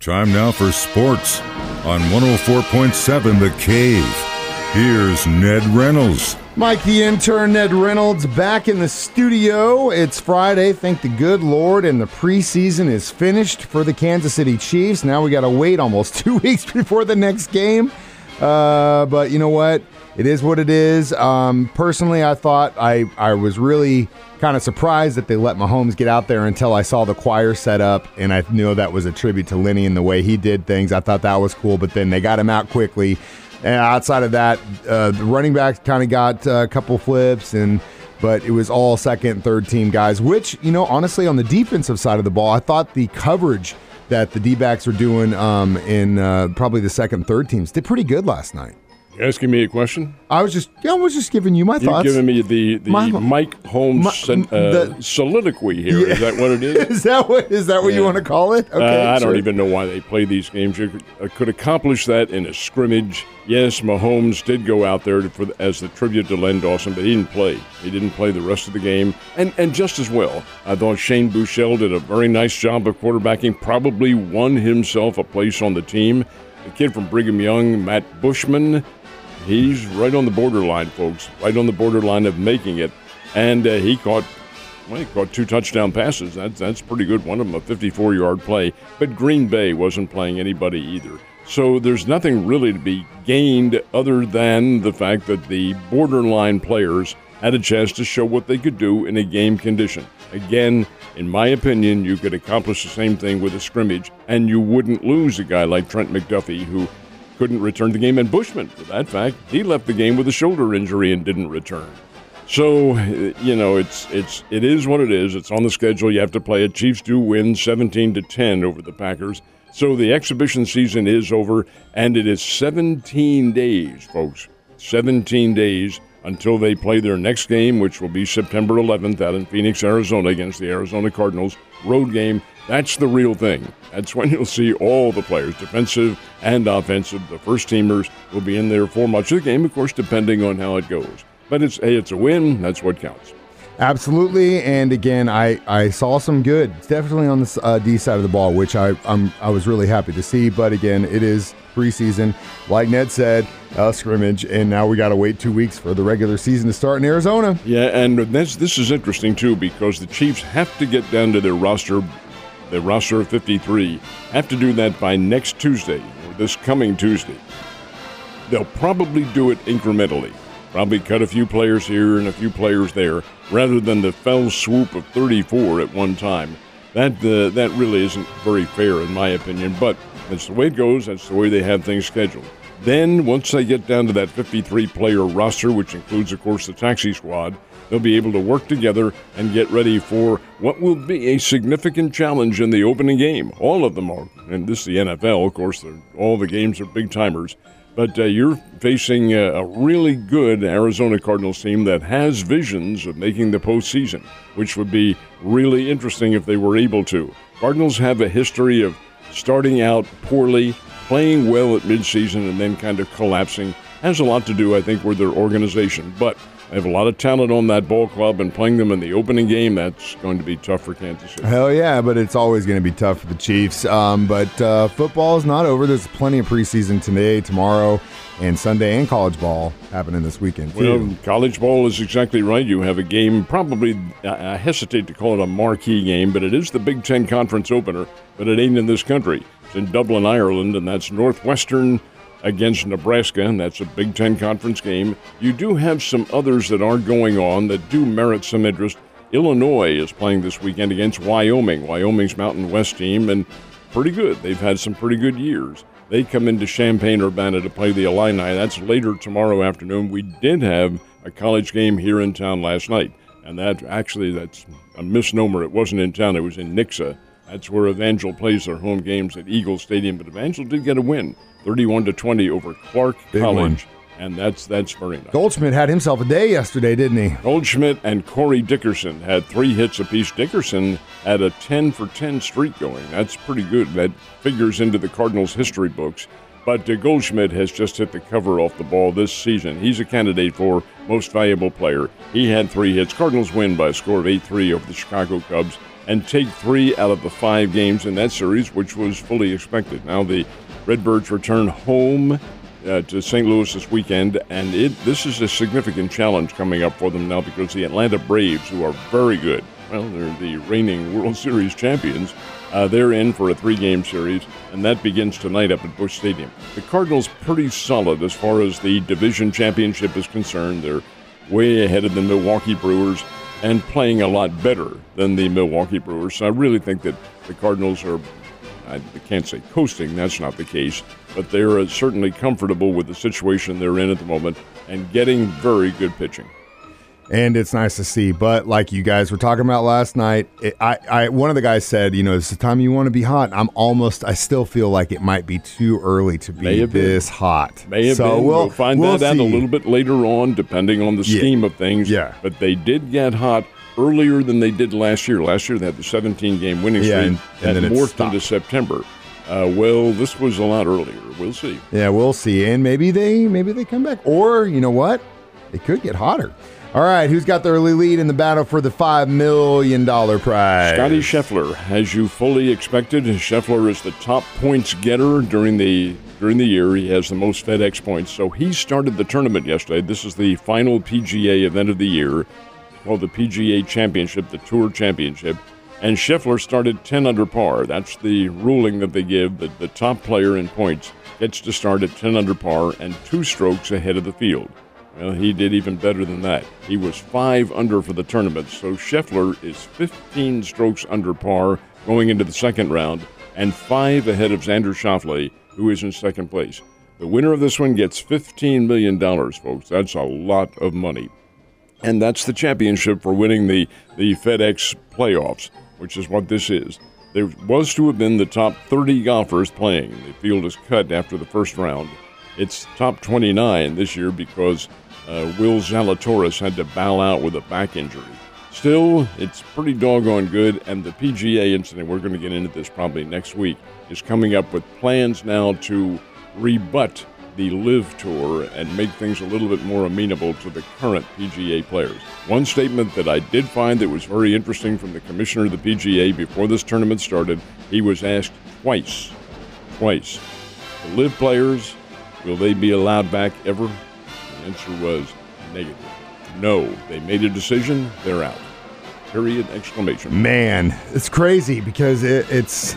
Time now for sports on 104.7 The Cave. Here's Ned Reynolds. Mike the intern, Ned Reynolds, back in the studio. It's Friday, thank the good Lord, and the preseason is finished for the Kansas City Chiefs. Now we got to wait almost two weeks before the next game. Uh, but you know what? It is what it is. Um, personally, I thought I, I was really kind of surprised that they let Mahomes get out there until I saw the choir set up, and I knew that was a tribute to Lenny and the way he did things. I thought that was cool, but then they got him out quickly. And outside of that, uh, the running backs kind of got uh, a couple flips and but it was all second, third team guys, which, you know, honestly, on the defensive side of the ball, I thought the coverage that the D backs were doing um, in uh, probably the second, third teams did pretty good last night. Asking me a question? I was just, yeah, I was just giving you my thoughts. You're thoughts. giving me the, the My- Mike Holmes My- sen- uh, the- soliloquy here. Is that what it is? is that what is that what you Yeah. want to call it? Uh, I sure. don't even know why they play these games. You could, uh, could accomplish that in a scrimmage. Yes, Mahomes did go out there for the, as the tribute to Len Dawson, but he didn't play. He didn't play the rest of the game, and and just as well. I thought Shane Buechele did a very nice job of quarterbacking. Probably won himself a place on the team. The kid from Brigham Young, Matt Bushman, he's right on the borderline, folks. Right on the borderline of making it, and uh, he caught well, he caught two touchdown passes. That's that's pretty good. One of them a 54-yard play. But Green Bay wasn't playing anybody either. So there's nothing really to be gained other than the fact that the borderline players had a chance to show what they could do in a game condition. Again, in my opinion, you could accomplish the same thing with a scrimmage, and you wouldn't lose a guy like Trent McDuffie who couldn't return the game. And Bushman, for that fact, he left the game with a shoulder injury and didn't return. So you know it's it's it is what it is. It's on the schedule. You have to play it. Chiefs do win 17 to 10 over the Packers. So the exhibition season is over, and it is 17 days, folks. 17 days until they play their next game, which will be September 11th out in Phoenix, Arizona, against the Arizona Cardinals. Road game. That's the real thing. That's when you'll see all the players, defensive and offensive. The first teamers will be in there for much of the game, of course, depending on how it goes. But it's hey, it's a win. That's what counts. Absolutely, and again, I, I saw some good. It's definitely on the uh, D side of the ball, which I I'm, I was really happy to see. But again, it is preseason, like Ned said, a scrimmage, and now we got to wait two weeks for the regular season to start in Arizona. Yeah, and this this is interesting too because the Chiefs have to get down to their roster, their roster of 53. Have to do that by next Tuesday or this coming Tuesday. They'll probably do it incrementally. Probably cut a few players here and a few players there, rather than the fell swoop of 34 at one time. That uh, that really isn't very fair, in my opinion. But that's the way it goes. That's the way they have things scheduled. Then, once they get down to that 53 player roster, which includes, of course, the taxi squad, they'll be able to work together and get ready for what will be a significant challenge in the opening game. All of them are, and this is the NFL, of course, all the games are big timers. But uh, you're facing a, a really good Arizona Cardinals team that has visions of making the postseason, which would be really interesting if they were able to. Cardinals have a history of starting out poorly, playing well at midseason, and then kind of collapsing. Has a lot to do, I think, with their organization. But they have a lot of talent on that ball club, and playing them in the opening game, that's going to be tough for Kansas City. Hell yeah, but it's always going to be tough for the Chiefs. Um, but uh, football is not over. There's plenty of preseason today, tomorrow, and Sunday, and college ball happening this weekend too. Well, college ball is exactly right. You have a game, probably, I I hesitate to call it a marquee game, but it is the Big Ten Conference opener, but it ain't in this country. It's in Dublin, Ireland, and that's Northwestern against Nebraska, and that's a Big Ten Conference game. You do have some others that are going on that do merit some interest. Illinois is playing this weekend against Wyoming, Wyoming's Mountain West team, and pretty good. They've had some pretty good years. They come into Champaign Urbana to play the Illini. That's later tomorrow afternoon. We did have a college game here in town last night, and that actually that's a misnomer. It wasn't in town. It was in Nixa. That's where Evangel plays their home games at Eagle Stadium. But Evangel did get a win, 31 to 20 over Clark Big College, and that's that's very nice. Goldschmidt had himself a day yesterday, didn't he? Goldschmidt and Corey Dickerson had three hits apiece. Dickerson had a 10 for 10 streak going. That's pretty good. That figures into the Cardinals' history books. But Goldschmidt has just hit the cover off the ball this season. He's a candidate for most valuable player. He had three hits. Cardinals win by a score of 8 3 over the Chicago Cubs. and take three out of the five games in that series, which was fully expected. Now the Redbirds return home uh, to St. Louis this weekend, and it this is a significant challenge coming up for them now because the Atlanta Braves, who are very good, well, they're the reigning World Series champions. Uh, they're in for a three-game series, and that begins tonight up at Busch Stadium. The Cardinals pretty solid as far as the division championship is concerned. They're way ahead of the Milwaukee Brewers and playing a lot better than the Milwaukee Brewers. So I really think that the Cardinals are I can't say coasting, that's not the case, but they're uh, certainly comfortable with the situation they're in at the moment and getting very good pitching. And it's nice to see. But like you guys were talking about last night, it, I, I, one of the guys said, you know, it's the time you want to be hot. I'm almost, I still feel like it might be too early to be this been. hot. May have so been. We'll, we'll find we'll that see. out a little bit later on, depending on the scheme yeah. of things. Yeah. But they did get hot earlier than they did last year. Last year they had the 17 game winning streak yeah, and, and, and morphed into September. Uh, well, this was a lot earlier. We'll see. Yeah, we'll see, and maybe they maybe they come back, or you know what, it could get hotter. All right, who's got the early lead in the battle for the five million dollar prize? Scotty Scheffler, as you fully expected. Scheffler is the top points getter during the during the year. He has the most FedEx points, so he started the tournament yesterday. This is the final PGA event of the year called the PGA Championship, the Tour Championship. And Scheffler started 10 under par. That's the ruling that they give that the top player in points gets to start at 10 under par and two strokes ahead of the field. Well, he did even better than that. He was five under for the tournament, so Scheffler is 15 strokes under par going into the second round and five ahead of Xander Schauffele, who is in second place. The winner of this one gets $15 million, folks. That's a lot of money and that's the championship for winning the, the FedEx playoffs, which is what this is. There was to have been the top 30 golfers playing. The field is cut after the first round. It's top 29 this year because uh, Will Zalatoris had to bow out with a back injury. Still, it's pretty doggone good, and the PGA incident, we're going to get into this probably next week, is coming up with plans now to rebut the LIV Tour and make things a little bit more amenable to the current PGA players. One statement that I did find that was very interesting from the commissioner of the PGA before this tournament started, he was asked twice, twice, the LIV players, will they be allowed back ever? The answer was negative. No, they made a decision, they're out. Period, exclamation. Man, it's crazy because it, it's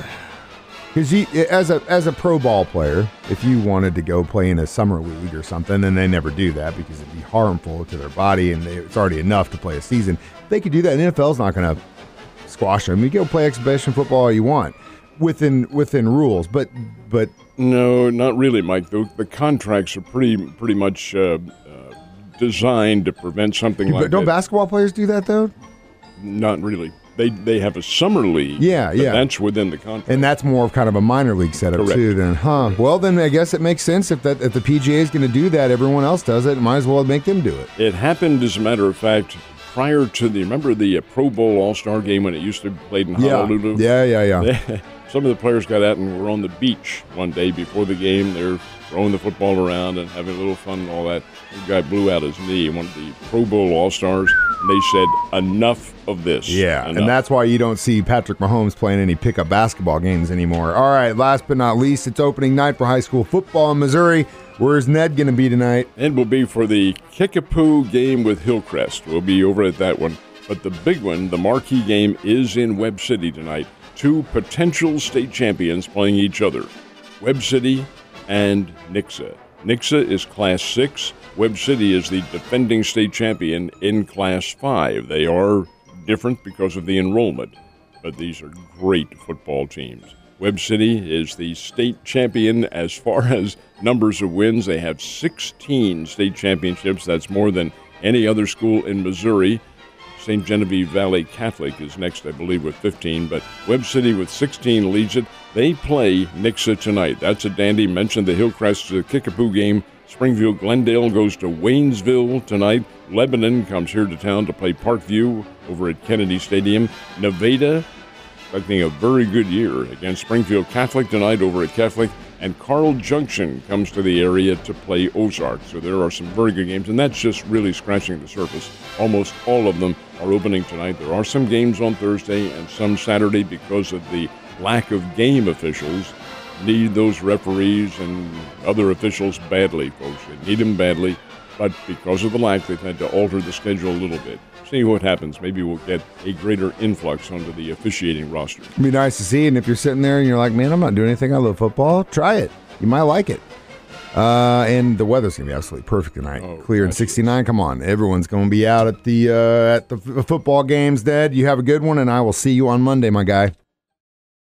because as a as a pro ball player, if you wanted to go play in a summer league or something, and they never do that because it'd be harmful to their body, and they, it's already enough to play a season. They could do that. The NFL's not going to squash them. You go play exhibition football all you want within within rules, but but no, not really, Mike. The, the contracts are pretty pretty much uh, uh, designed to prevent something like that. Don't that. basketball players do that though? Not really they they have a summer league. Yeah, yeah. That's within the contract, and that's more of kind of a minor league setup Correct. too. Then, huh? Well, then I guess it makes sense if that if the PGA is going to do that, everyone else does it. Might as well make them do it. It happened, as a matter of fact, prior to the remember the uh, Pro Bowl All Star game when it used to be played in Honolulu. Yeah, yeah, yeah. yeah. Some of the players got out and were on the beach one day before the game. They're throwing the football around and having a little fun and all that. The guy blew out his knee, one of the Pro Bowl All Stars, and they said, enough of this. Yeah, enough. and that's why you don't see Patrick Mahomes playing any pickup basketball games anymore. All right, last but not least, it's opening night for high school football in Missouri. Where's Ned going to be tonight? And will be for the Kickapoo game with Hillcrest. We'll be over at that one. But the big one, the marquee game, is in Webb City tonight two potential state champions playing each other Webb City and Nixa. Nixa is Class 6. Webb City is the defending state champion in Class 5. They are different because of the enrollment, but these are great football teams. Webb City is the state champion as far as numbers of wins. They have 16 state championships. That's more than any other school in Missouri. St. Genevieve Valley Catholic is next, I believe, with 15, but Webb City with 16 leads it. They play Nixa tonight. That's a dandy. Mentioned the Hillcrest the Kickapoo game. Springfield Glendale goes to Waynesville tonight. Lebanon comes here to town to play Parkview over at Kennedy Stadium. Nevada expecting a very good year against Springfield Catholic tonight over at Catholic. And Carl Junction comes to the area to play Ozark. So there are some very good games, and that's just really scratching the surface. Almost all of them are opening tonight. There are some games on Thursday and some Saturday because of the lack of game officials. Need those referees and other officials badly, folks. They need them badly, but because of the lack, they've had to alter the schedule a little bit. See what happens. Maybe we'll get a greater influx onto the officiating roster. It'd be nice to see. And if you're sitting there and you're like, man, I'm not doing anything. I love football. Try it. You might like it. Uh, and the weather's gonna be absolutely perfect tonight. Oh, Clear and 69. Come on, everyone's gonna be out at the uh, at the f- football games. Dad, you have a good one, and I will see you on Monday, my guy.